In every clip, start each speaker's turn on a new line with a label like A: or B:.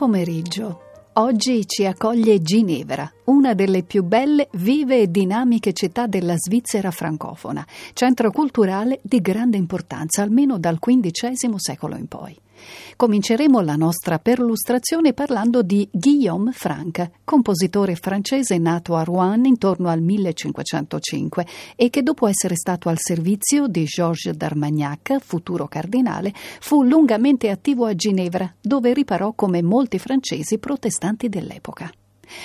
A: Pomeriggio. Oggi ci accoglie Ginevra, una delle più belle, vive e dinamiche città della Svizzera francofona, centro culturale di grande importanza almeno dal XV secolo in poi. Cominceremo la nostra perlustrazione parlando di Guillaume Franck, compositore francese nato a Rouen intorno al 1505 e che dopo essere stato al servizio di Georges d'Armagnac, futuro cardinale, fu lungamente attivo a Ginevra, dove riparò come molti francesi protestanti dell'epoca.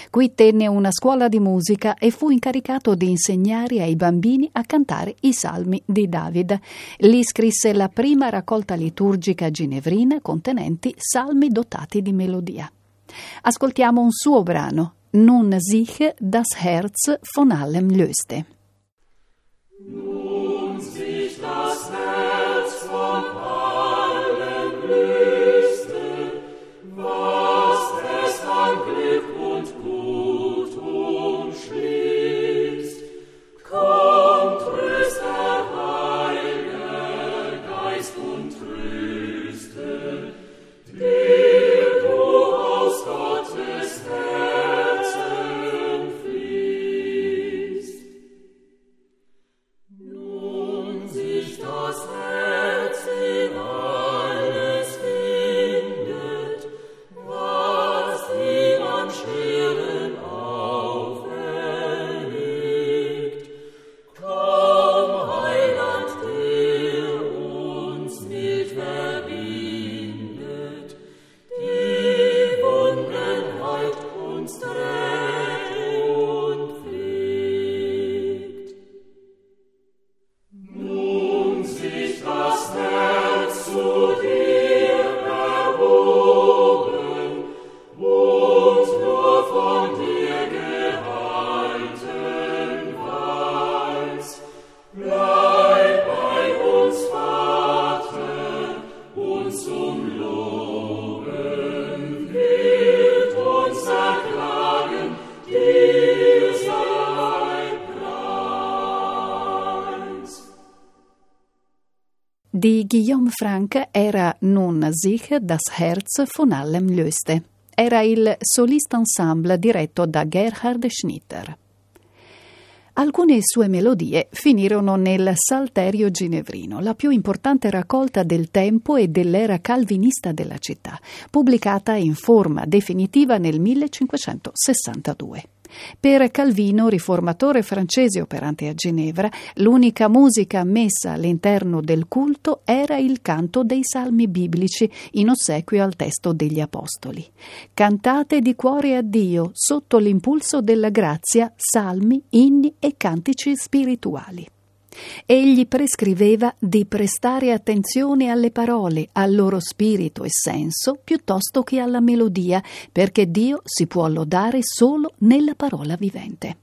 A: Qui tenne una scuola di musica e fu incaricato di insegnare ai bambini a cantare i salmi di David. Lì scrisse la prima raccolta liturgica ginevrina contenenti salmi dotati di melodia. Ascoltiamo un suo brano, Nun sich das Herz von allem löste. Guillaume Franck era Nun sich das Herz von allem löste. Era il solista ensemble diretto da Gerhard Schnitter. Alcune sue melodie finirono nel Salterio Ginevrino, la più importante raccolta del tempo e dell'era calvinista della città, pubblicata in forma definitiva nel 1562. Per Calvino, riformatore francese operante a Ginevra, l'unica musica messa all'interno del culto era il canto dei salmi biblici in ossequio al testo degli Apostoli. Cantate di cuore a Dio sotto l'impulso della grazia salmi, inni e cantici spirituali. Egli prescriveva di prestare attenzione alle parole, al loro spirito e senso, piuttosto che alla melodia, perché Dio si può lodare solo nella parola vivente.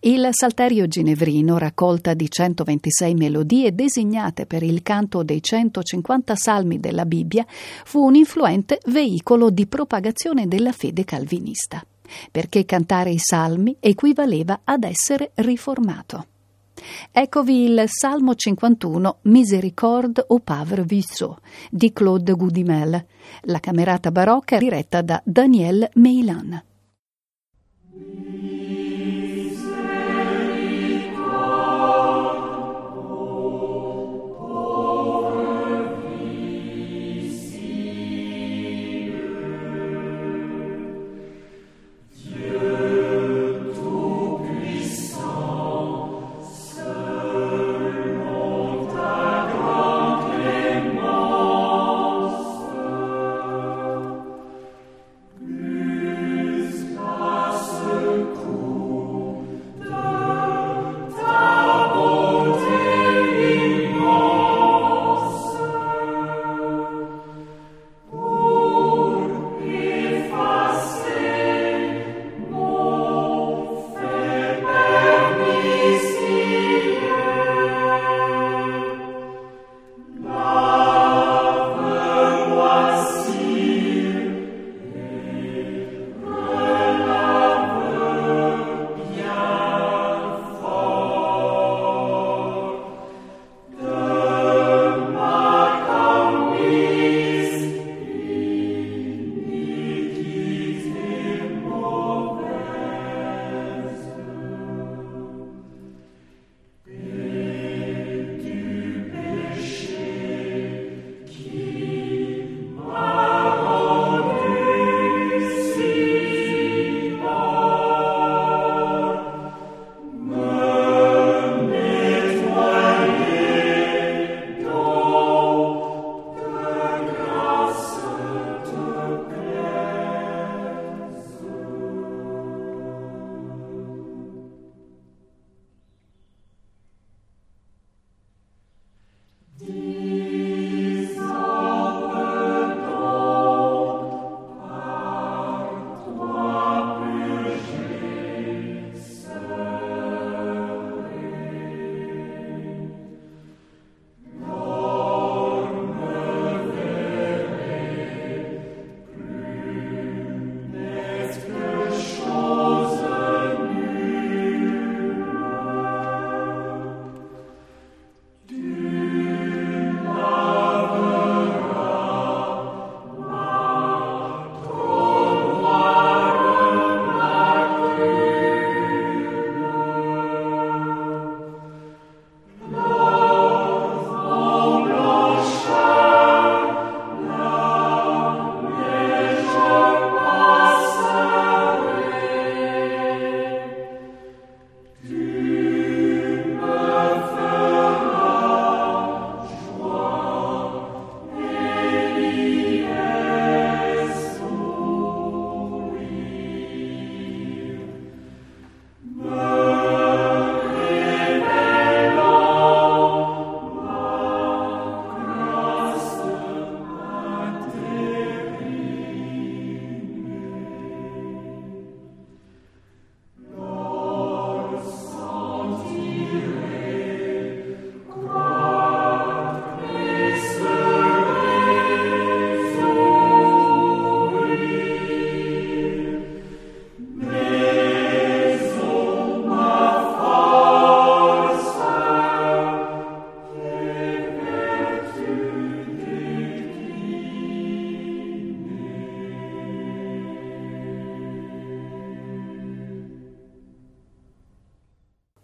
A: Il Salterio Ginevrino, raccolta di 126 melodie designate per il canto dei 150 salmi della Bibbia, fu un influente veicolo di propagazione della fede calvinista, perché cantare i salmi equivaleva ad essere riformato. Eccovi il Salmo 51 Misericorde au pauvre Vissot di Claude Goudimel, la camerata barocca diretta da Daniel Meilan.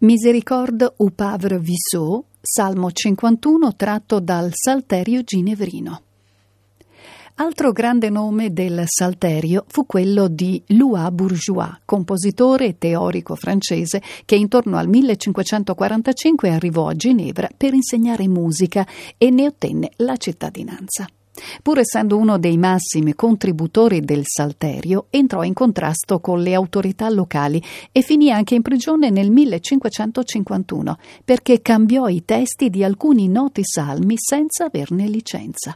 A: Misericorde u Pavre Vissot, Salmo 51 tratto dal Salterio ginevrino. Altro grande nome del Salterio fu quello di Louis Bourgeois, compositore e teorico francese che intorno al 1545 arrivò a Ginevra per insegnare musica e ne ottenne la cittadinanza. Pur essendo uno dei massimi contributori del Salterio, entrò in contrasto con le autorità locali e finì anche in prigione nel 1551 perché cambiò i testi di alcuni noti salmi senza averne licenza.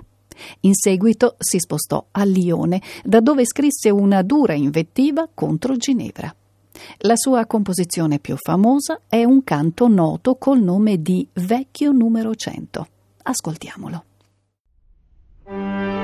A: In seguito si spostò a Lione, da dove scrisse una dura invettiva contro Ginevra. La sua composizione più famosa è un canto noto col nome di Vecchio numero 100. Ascoltiamolo. Thank you.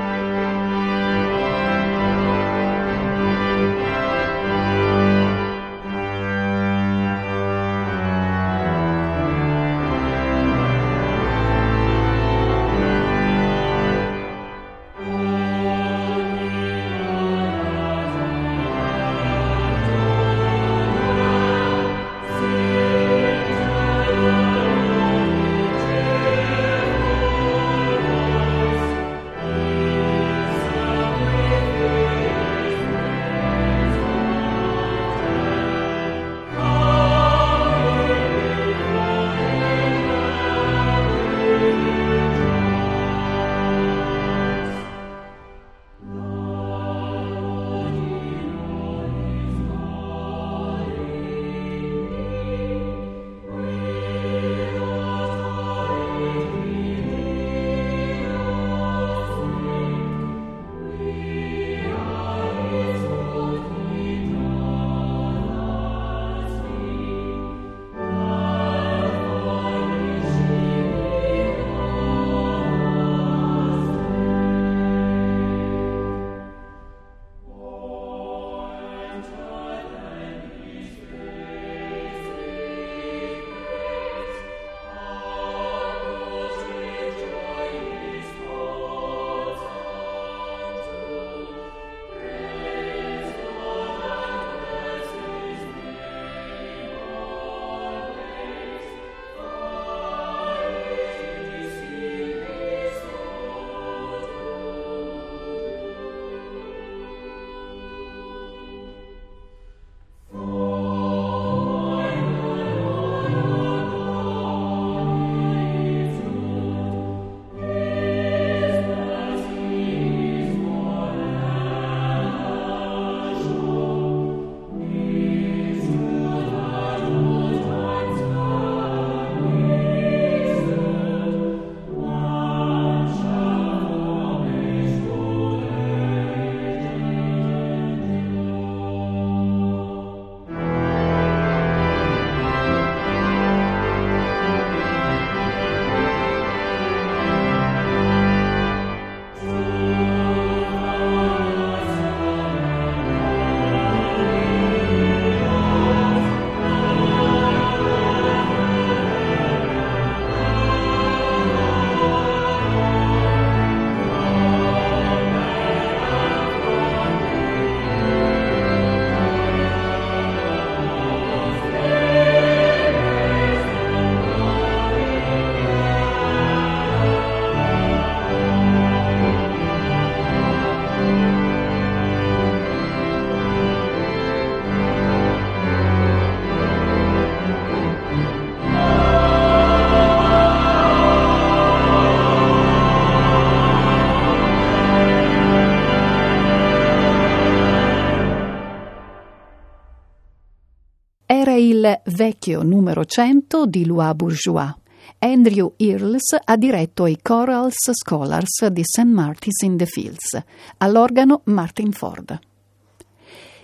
A: Il vecchio numero 100 di Louis Bourgeois. Andrew Earls ha diretto i Chorals Scholars di St. Martin's in the Fields, all'organo Martin Ford.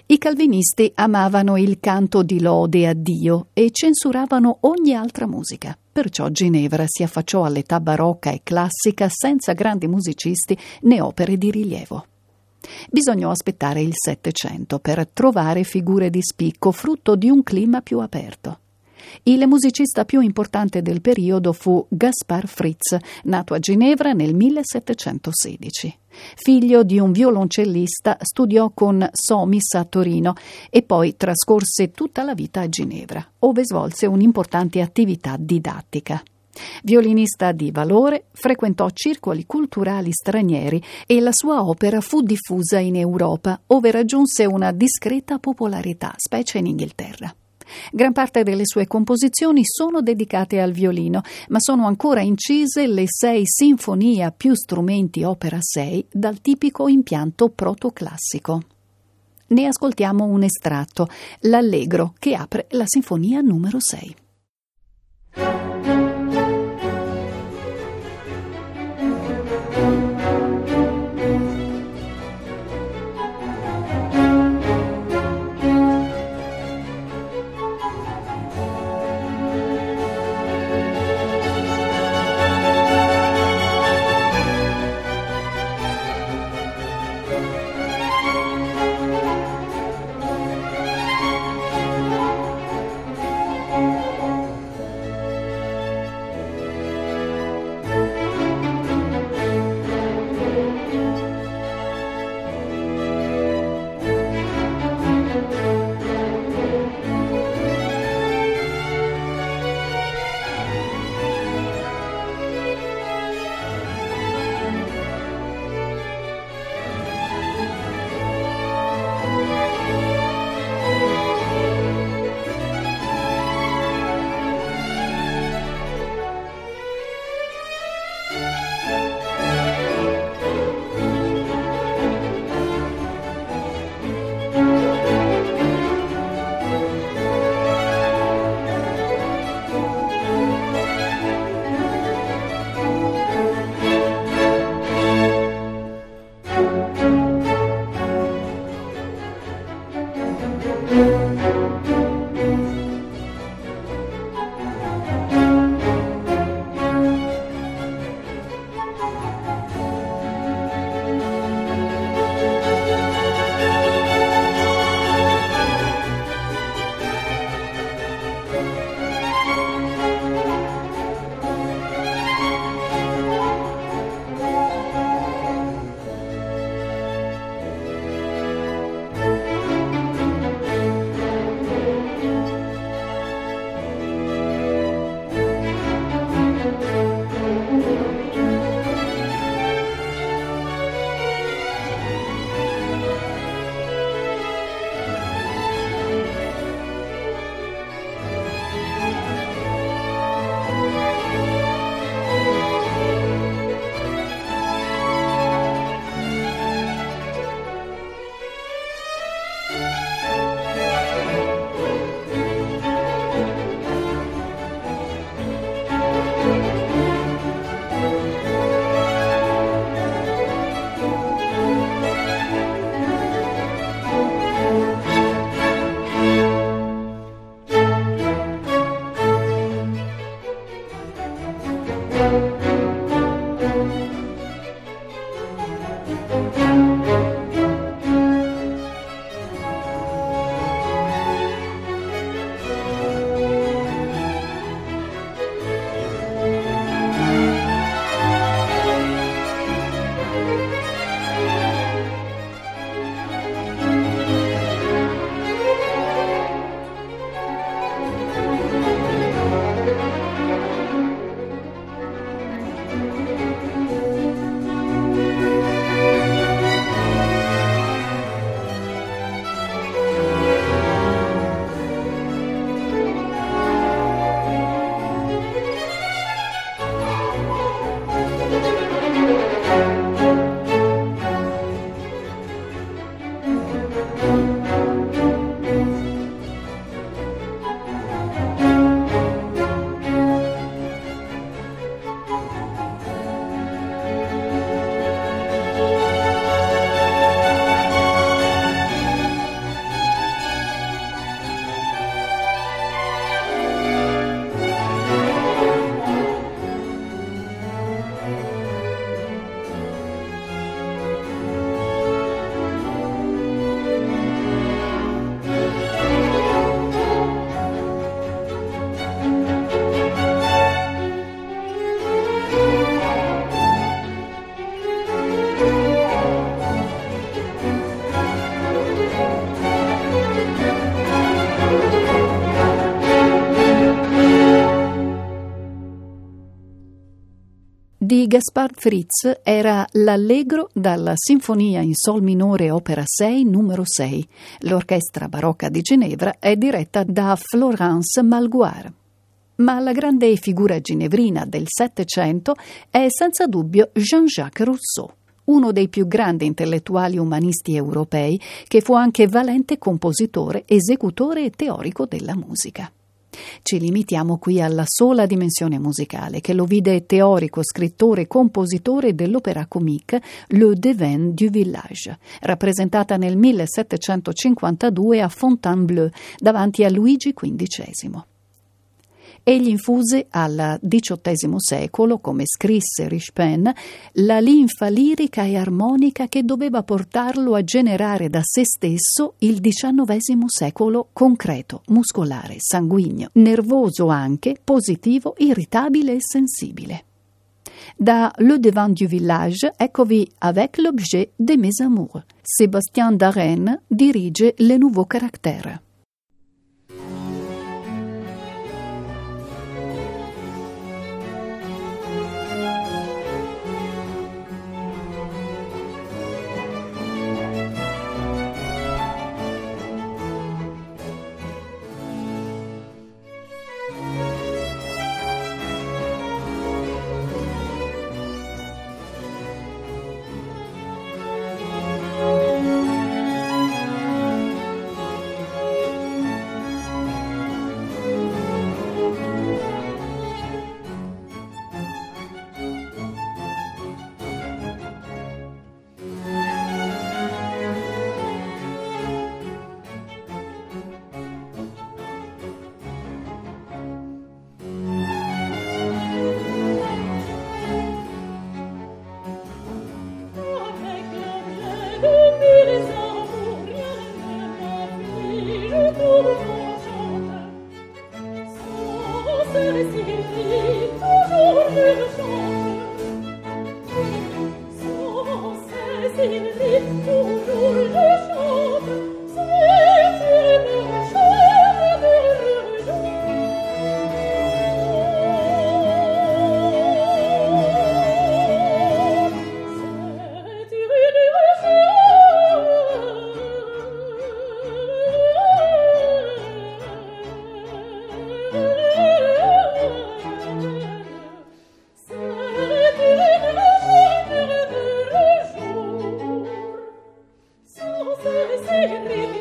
A: I calvinisti amavano il canto di lode a Dio e censuravano ogni altra musica. Perciò Ginevra si affacciò all'età barocca e classica senza grandi musicisti né opere di rilievo. Bisognò aspettare il Settecento per trovare figure di spicco frutto di un clima più aperto. Il musicista più importante del periodo fu Gaspar Fritz, nato a Ginevra nel 1716. Figlio di un violoncellista, studiò con Somis a Torino e poi trascorse tutta la vita a Ginevra, ove svolse un'importante attività didattica. Violinista di valore, frequentò circoli culturali stranieri e la sua opera fu diffusa in Europa, ove raggiunse una discreta popolarità, specie in Inghilterra. Gran parte delle sue composizioni sono dedicate al violino, ma sono ancora incise le sei sinfonie più strumenti opera 6 dal tipico impianto protoclassico. Ne ascoltiamo un estratto, l'Allegro, che apre la sinfonia numero 6.
B: Gaspard Fritz era l'Allegro dalla Sinfonia in Sol minore opera 6 numero 6. L'orchestra barocca di Ginevra è diretta da Florence Malguard. Ma la grande figura ginevrina del Settecento è senza dubbio Jean-Jacques Rousseau uno dei più grandi intellettuali umanisti europei, che fu anche valente compositore, esecutore e teorico della musica. Ci limitiamo qui alla sola dimensione musicale, che lo vide teorico, scrittore, compositore dell'opera comique Le Devin du Village, rappresentata nel 1752 a Fontainebleau davanti a Luigi XV. Egli infuse al XVIII secolo, come scrisse Richepin, la linfa lirica e armonica che doveva portarlo a generare da se stesso il XIX secolo concreto, muscolare, sanguigno, nervoso anche, positivo, irritabile e sensibile. Da Le Devant du Village, eccovi Avec l'objet de mes amours. Sébastien Darren dirige Les Nouveaux Caractères.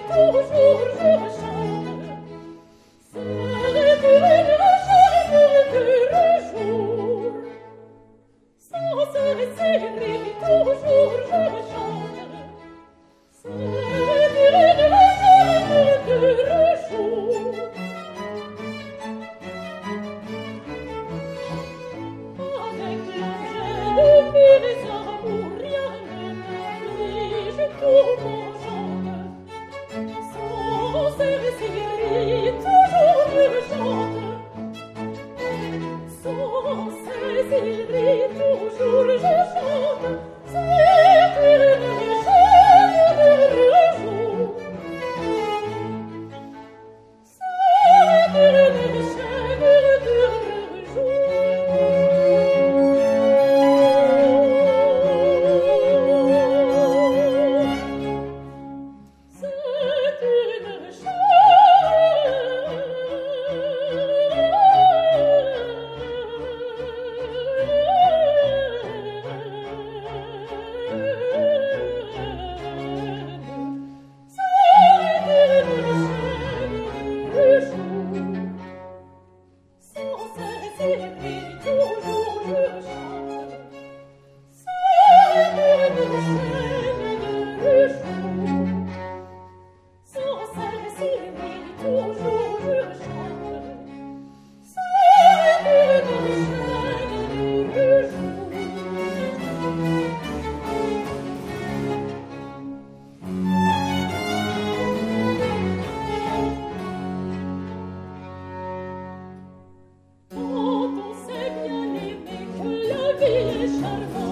B: sur sur sur viele Charmant.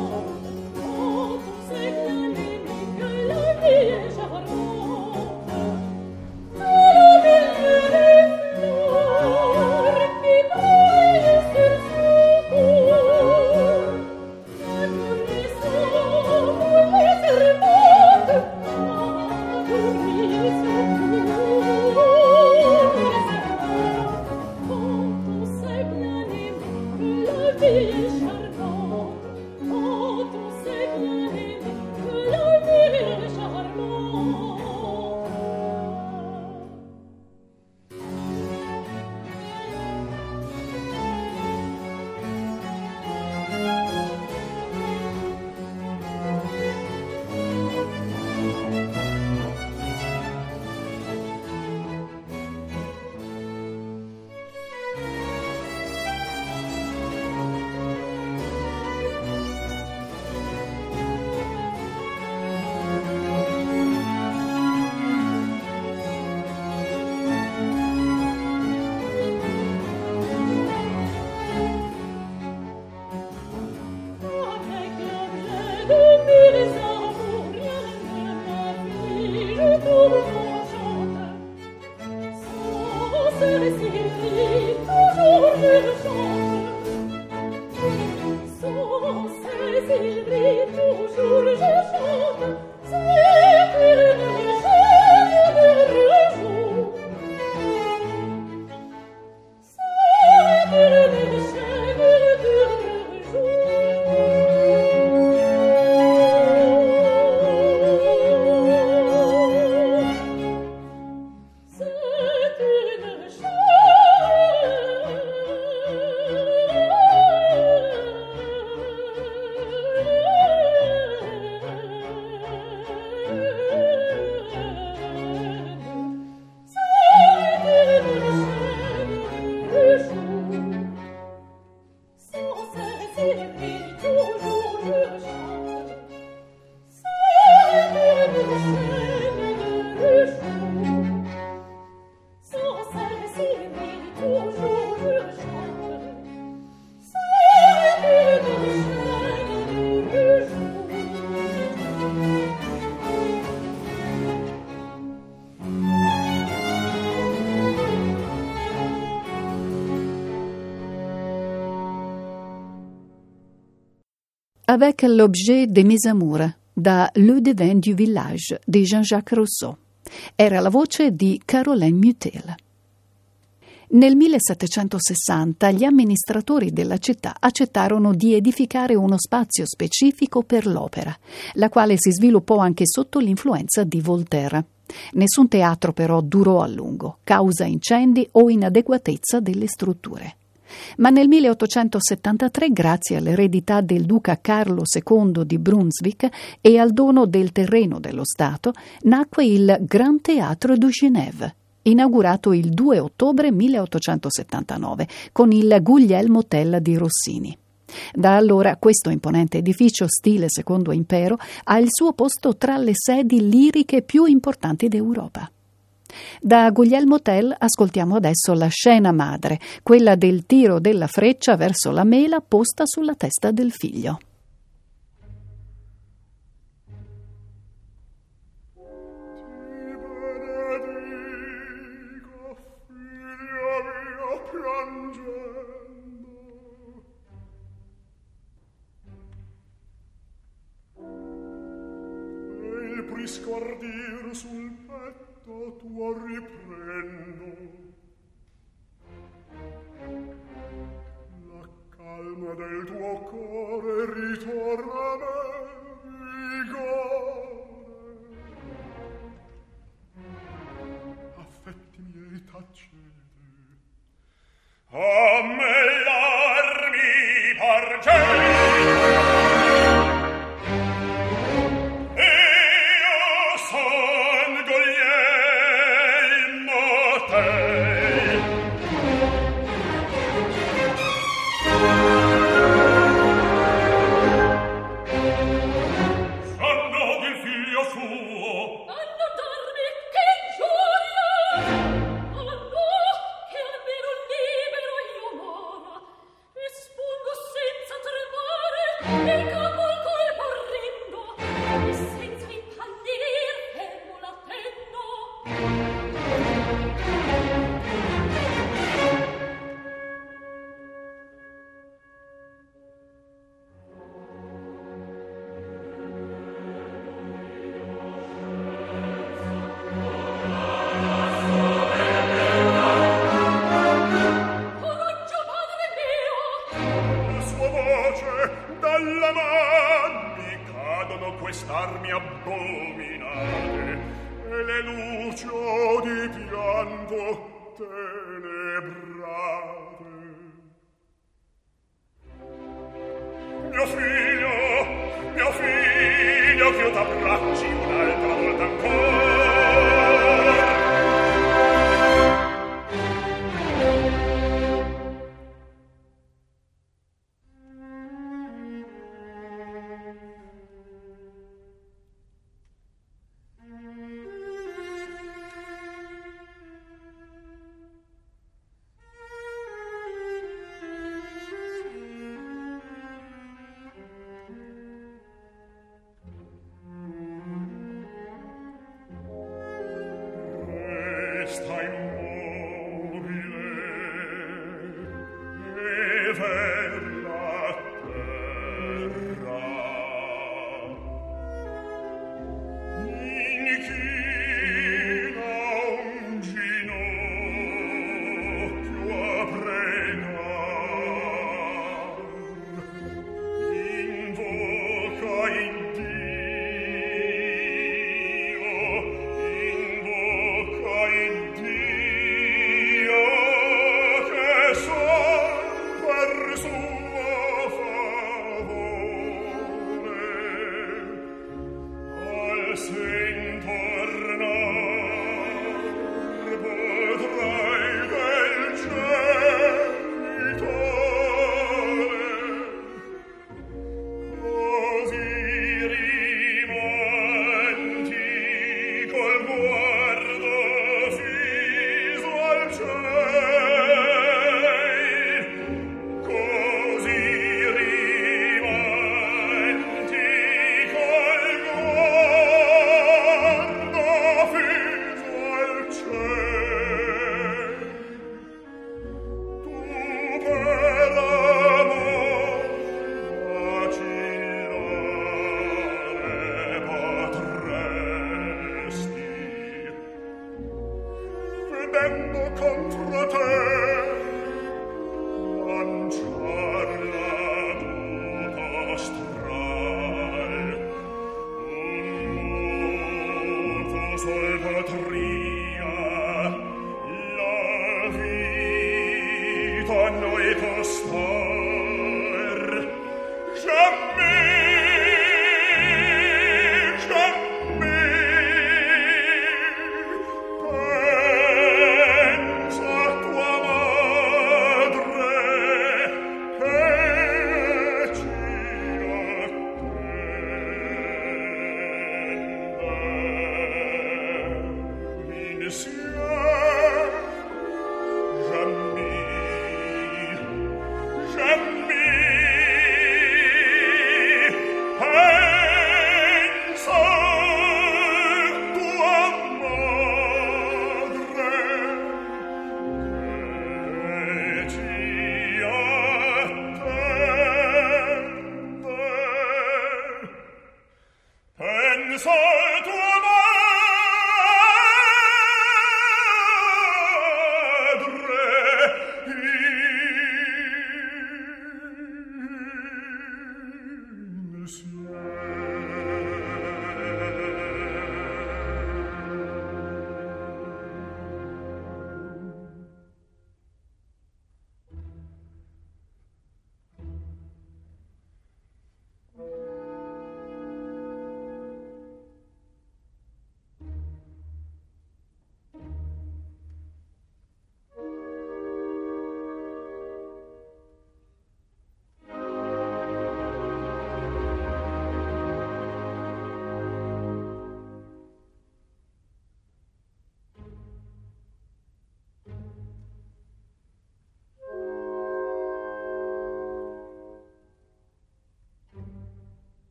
A: Avec l'objet de mes amours da Le Devin du Village di Jean-Jacques Rousseau. Era la voce di Caroline Mutel. Nel 1760 gli amministratori della città accettarono di edificare uno spazio specifico per l'opera, la quale si sviluppò anche sotto l'influenza di Voltaire. Nessun teatro però durò a lungo, causa incendi o inadeguatezza delle strutture. Ma nel 1873, grazie all'eredità del duca Carlo II di Brunswick e al dono del terreno dello Stato, nacque il Grand Théâtre de Genève, inaugurato il 2 ottobre 1879 con il Guglielmo Tell di Rossini. Da allora questo imponente edificio stile secondo impero ha il suo posto tra le sedi liriche più importanti d'Europa. Da Guglielmo Tell ascoltiamo adesso la scena madre, quella del tiro della freccia verso la mela posta sulla testa del figlio.
C: sguardir sul tutto tuo riprendere mio figlio che io t'abbracci un'altra volta ancora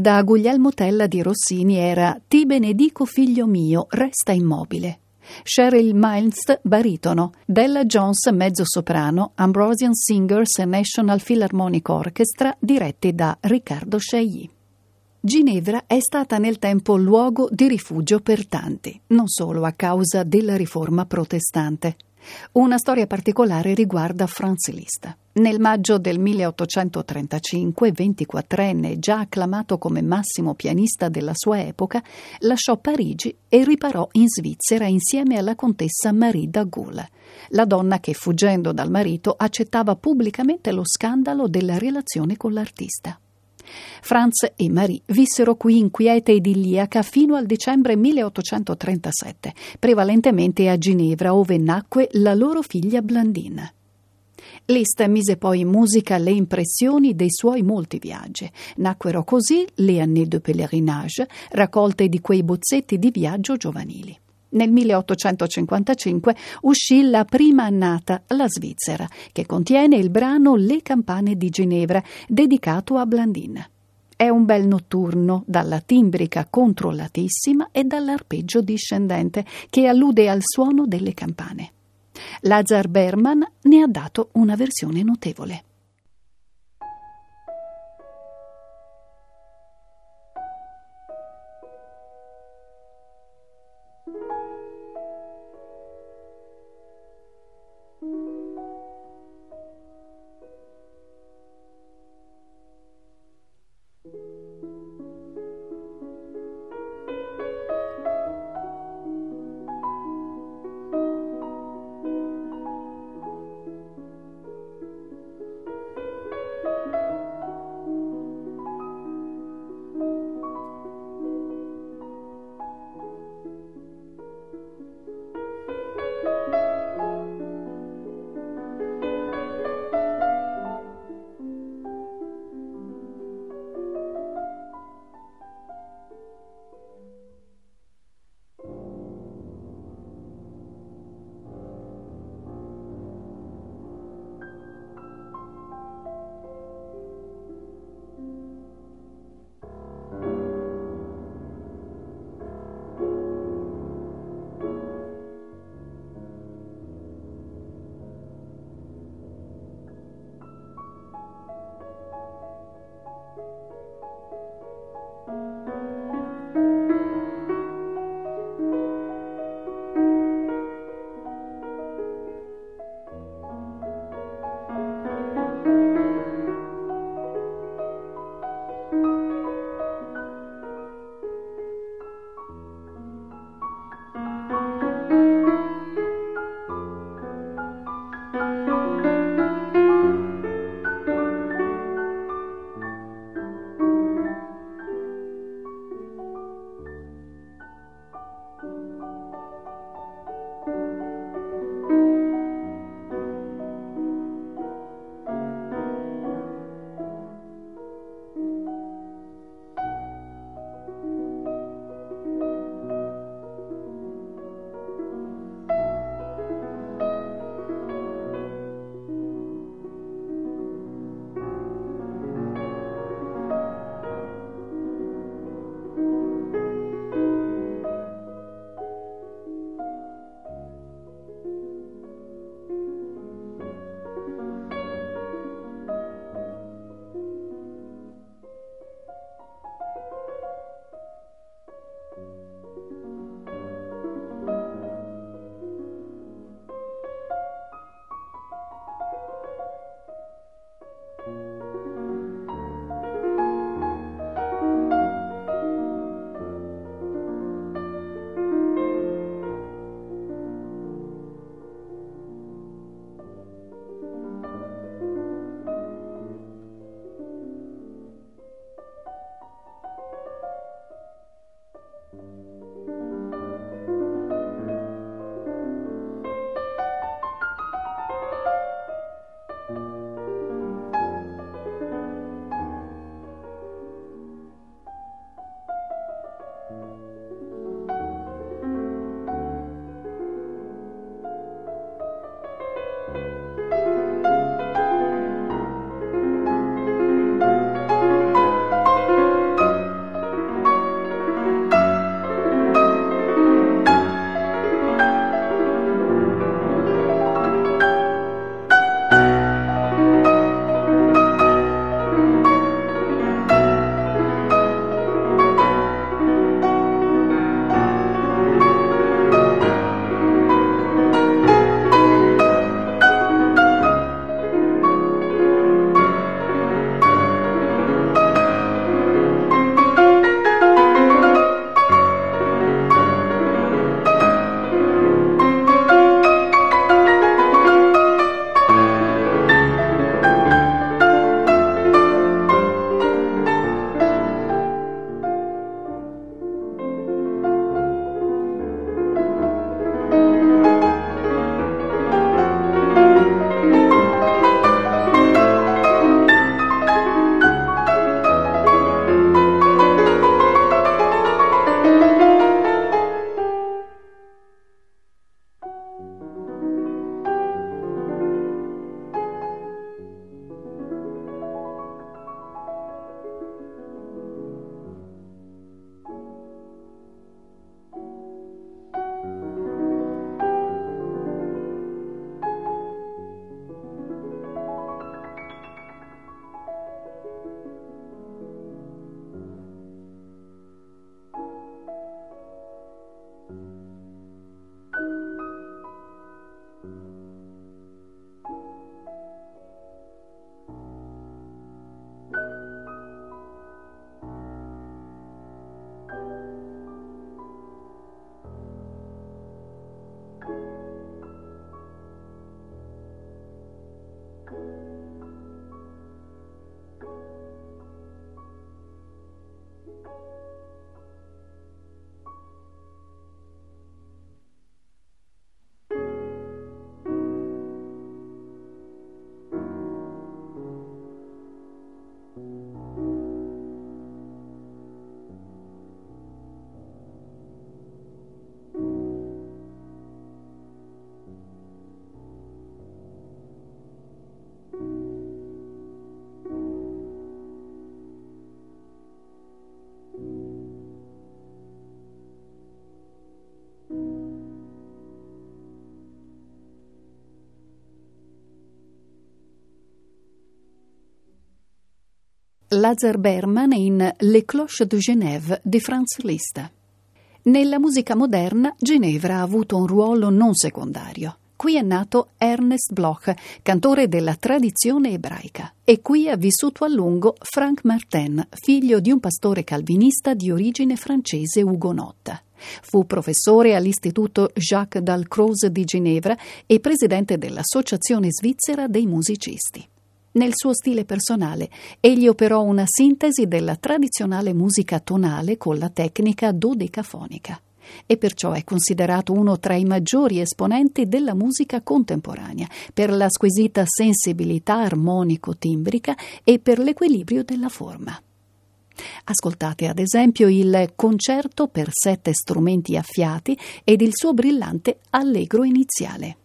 A: Da Guglielmo Tella di Rossini era Ti benedico figlio mio, resta immobile. Cheryl Miles, baritono, Della Jones, mezzo soprano, Ambrosian Singers e National Philharmonic Orchestra, diretti da Riccardo Chailly. Ginevra è stata nel tempo luogo di rifugio per tanti, non solo a causa della riforma protestante. Una storia particolare riguarda Franz Liszt. Nel maggio del 1835, 24enne, già acclamato come massimo pianista della sua epoca, lasciò Parigi e riparò in Svizzera insieme alla contessa Marie da la donna che, fuggendo dal marito, accettava pubblicamente lo scandalo della relazione con l'artista. Franz e Marie vissero qui in quiete idilliaca fino al dicembre 1837, prevalentemente a Ginevra, ove nacque la loro figlia Blandine. Liszt mise poi in musica le impressioni dei suoi molti viaggi. Nacquero così le Années de Pèlerinage, raccolte di quei bozzetti di viaggio giovanili. Nel 1855 uscì la prima annata, La Svizzera, che contiene il brano Le campane di Ginevra, dedicato a Blandin. È un bel notturno dalla timbrica controllatissima e dall'arpeggio discendente che allude al suono delle campane. Lazar Berman ne ha dato una versione notevole. Lazar Berman in Le Cloche de Genève di Franz Liszt. Nella musica moderna Ginevra ha avuto un ruolo non secondario. Qui è nato Ernest Bloch, cantore della tradizione ebraica, e qui ha vissuto a lungo Frank Martin, figlio di un pastore calvinista di origine francese ugonotta. Fu professore all'Istituto Jacques Dalcroze di Ginevra e presidente dell'Associazione svizzera dei musicisti. Nel suo stile personale, egli operò una sintesi della tradizionale musica tonale con la tecnica dodecafonica e perciò è considerato uno tra i maggiori esponenti della musica contemporanea per la squisita sensibilità armonico-timbrica e per l'equilibrio della forma. Ascoltate ad esempio il concerto per sette strumenti affiati ed il suo brillante allegro iniziale.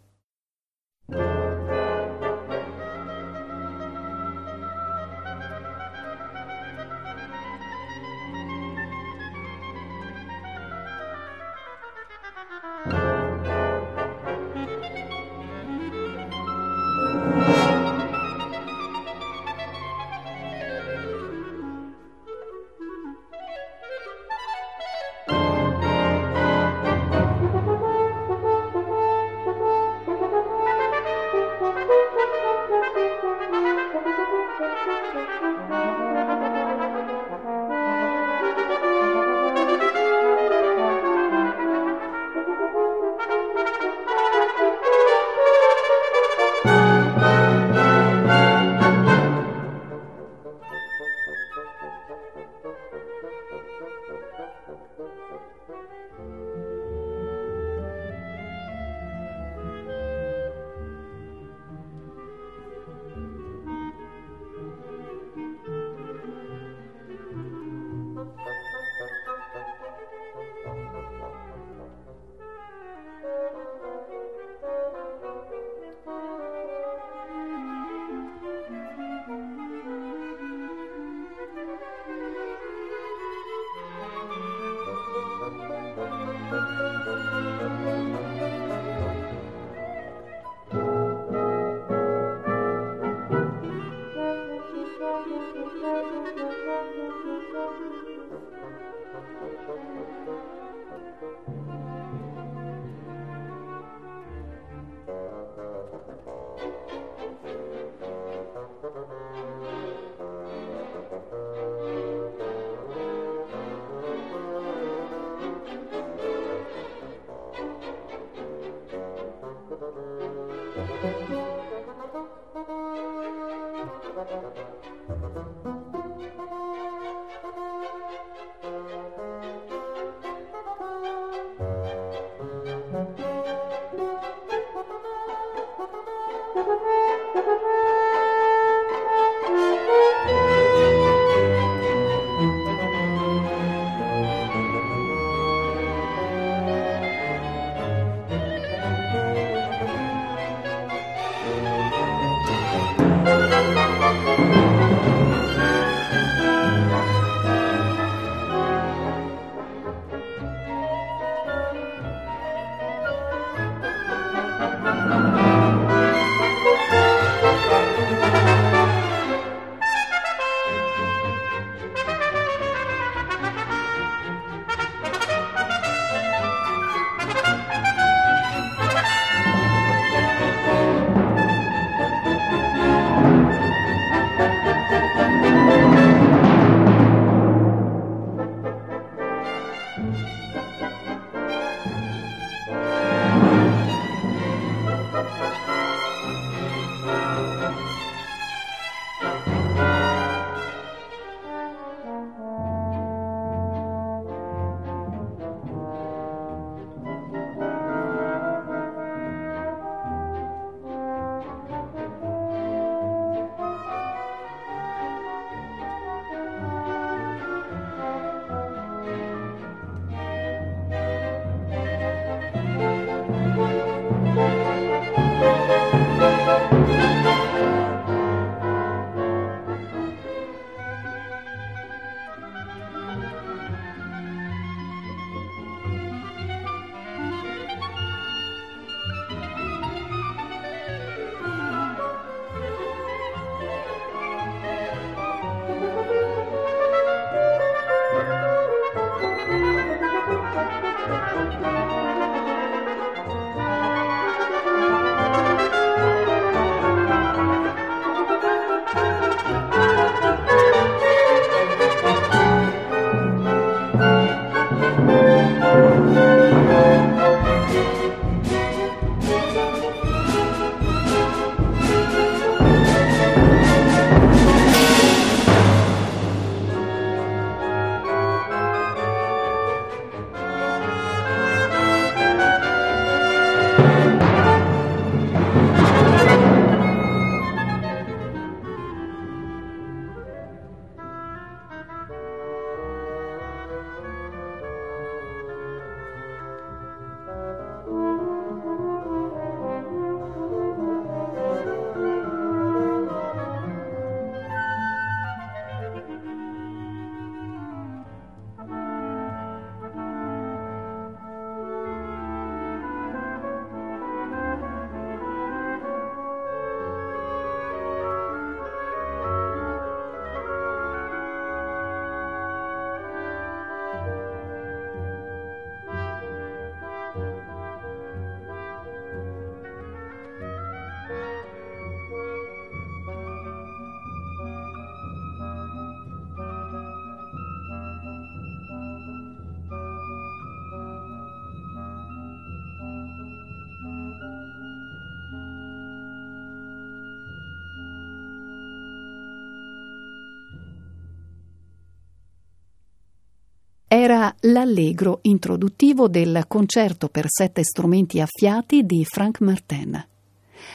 A: Era l'allegro introduttivo del concerto per sette strumenti affiati di Frank Martin.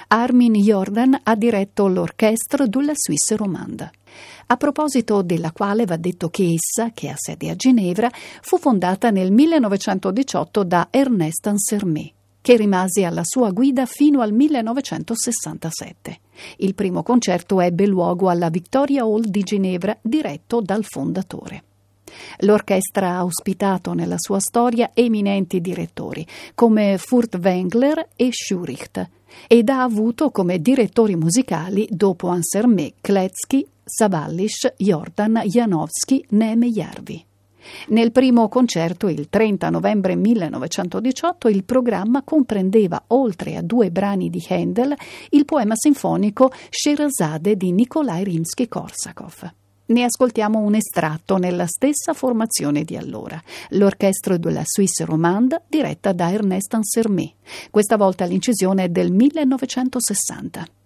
A: Armin Jordan ha diretto l'Orchestre de la Suisse Romande. A proposito della quale va detto che essa, che ha sede a Ginevra, fu fondata nel 1918 da Ernest Ansermet, che rimase alla sua guida fino al 1967. Il primo concerto ebbe luogo alla Victoria Hall di Ginevra, diretto dal fondatore. L'orchestra ha ospitato nella sua storia eminenti direttori come Furtwängler e Schuricht ed ha avuto come direttori musicali dopo Ansermet, Kletsky, Savallisch, Jordan, Janowski, Neme Jarvi. Nel primo concerto, il 30 novembre 1918, il programma comprendeva, oltre a due brani di Handel, il poema sinfonico Sherazade di Nikolai Rimsky-Korsakov. Ne ascoltiamo un estratto nella stessa formazione di allora, l'Orchestre de la Suisse Romande diretta da Ernest Ansermet. Questa volta l'incisione è del 1960.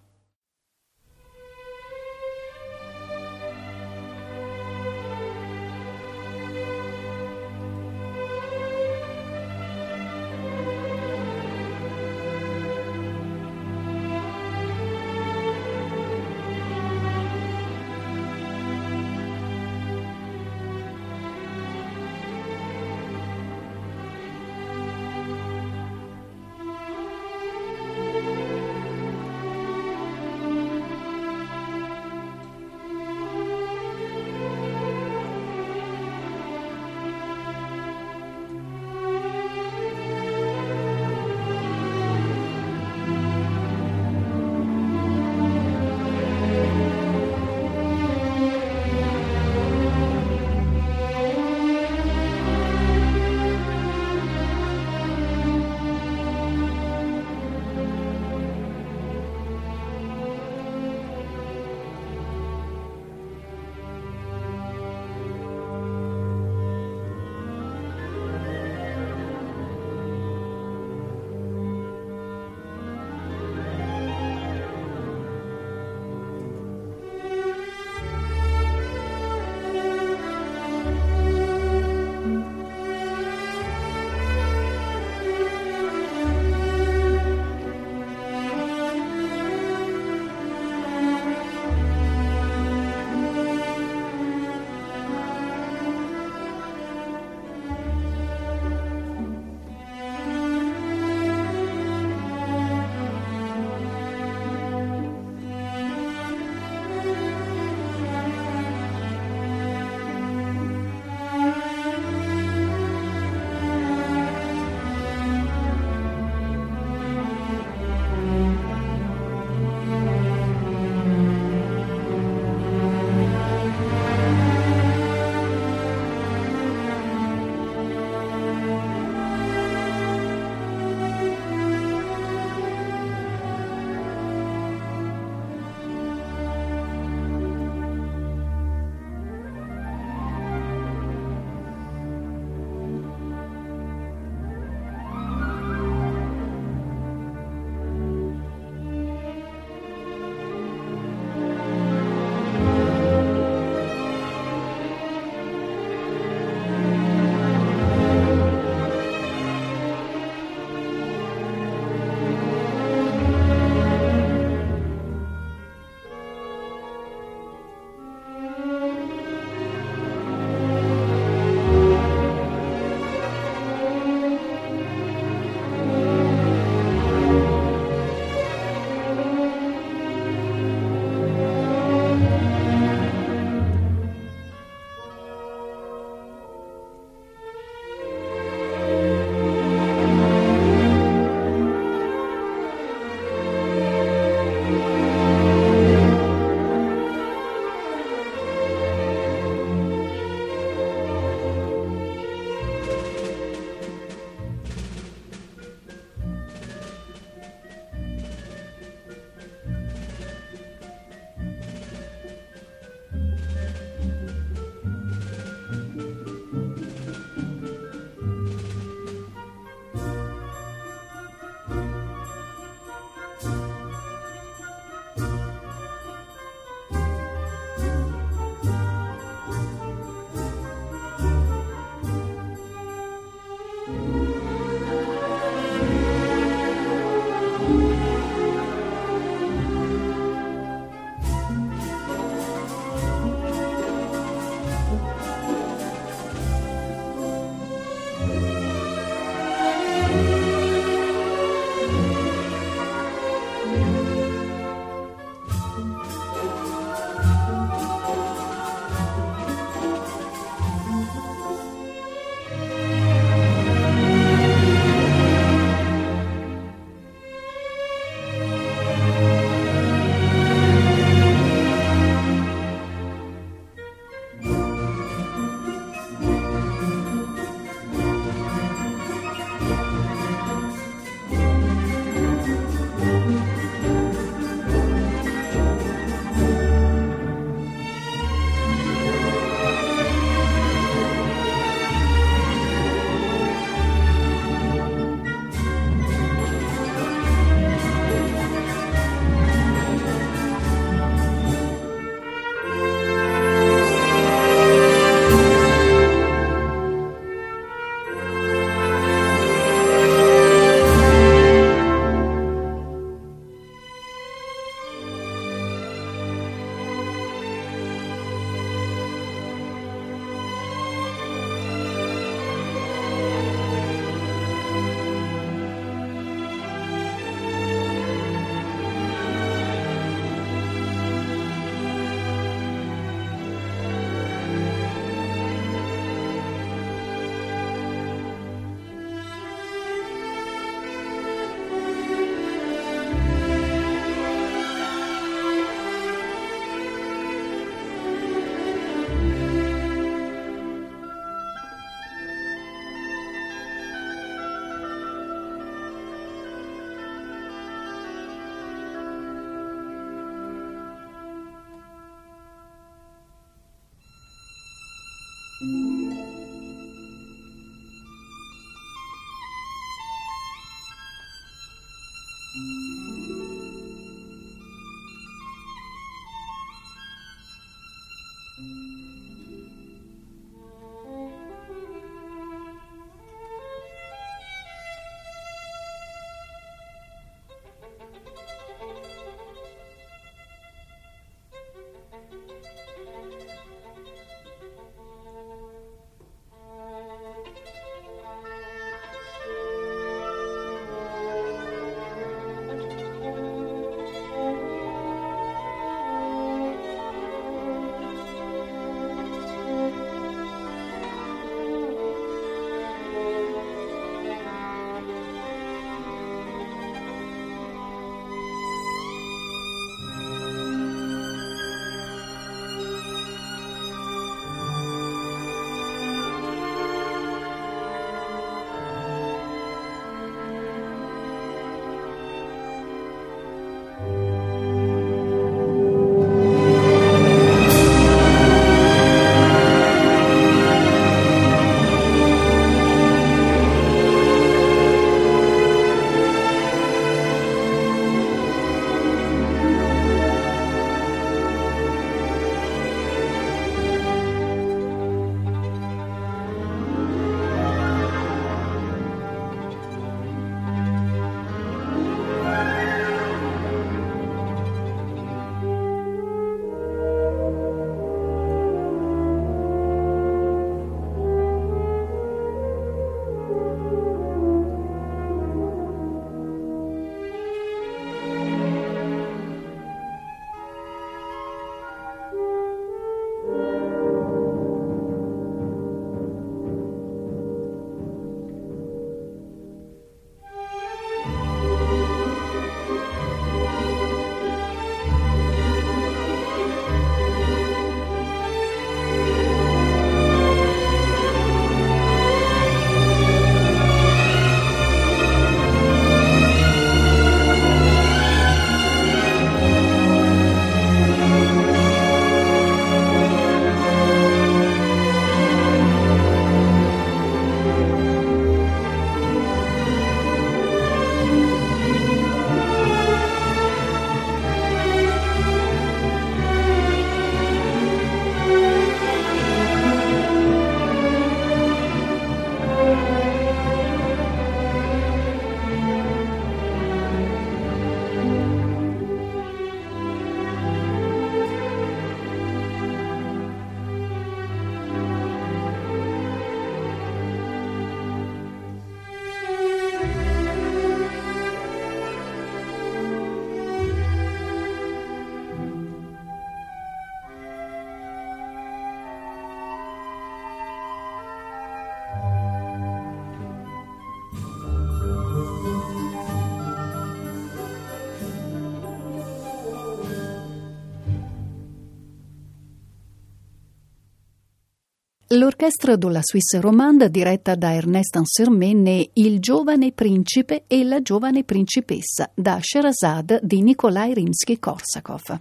A: L'orchestra della Suisse Romande, diretta da Ernest Ansermen, è Il giovane principe e la giovane principessa, da Sherazade di Nikolai Rimsky-Korsakov.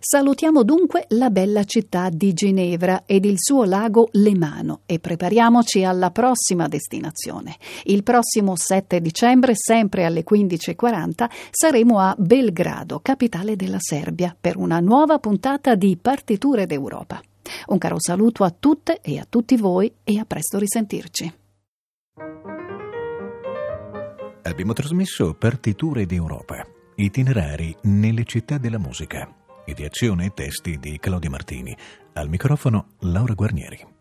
A: Salutiamo dunque la bella città di Ginevra ed il suo lago Lemano e prepariamoci alla prossima destinazione. Il prossimo 7 dicembre, sempre alle 15.40, saremo a Belgrado, capitale della Serbia, per una nuova puntata di Partiture d'Europa. Un caro saluto a tutte e a tutti voi e a presto risentirci.
D: Abbiamo trasmesso Partiture d'Europa, itinerari nelle città della musica, ideazione e testi di Claudio Martini. Al microfono Laura Guarnieri.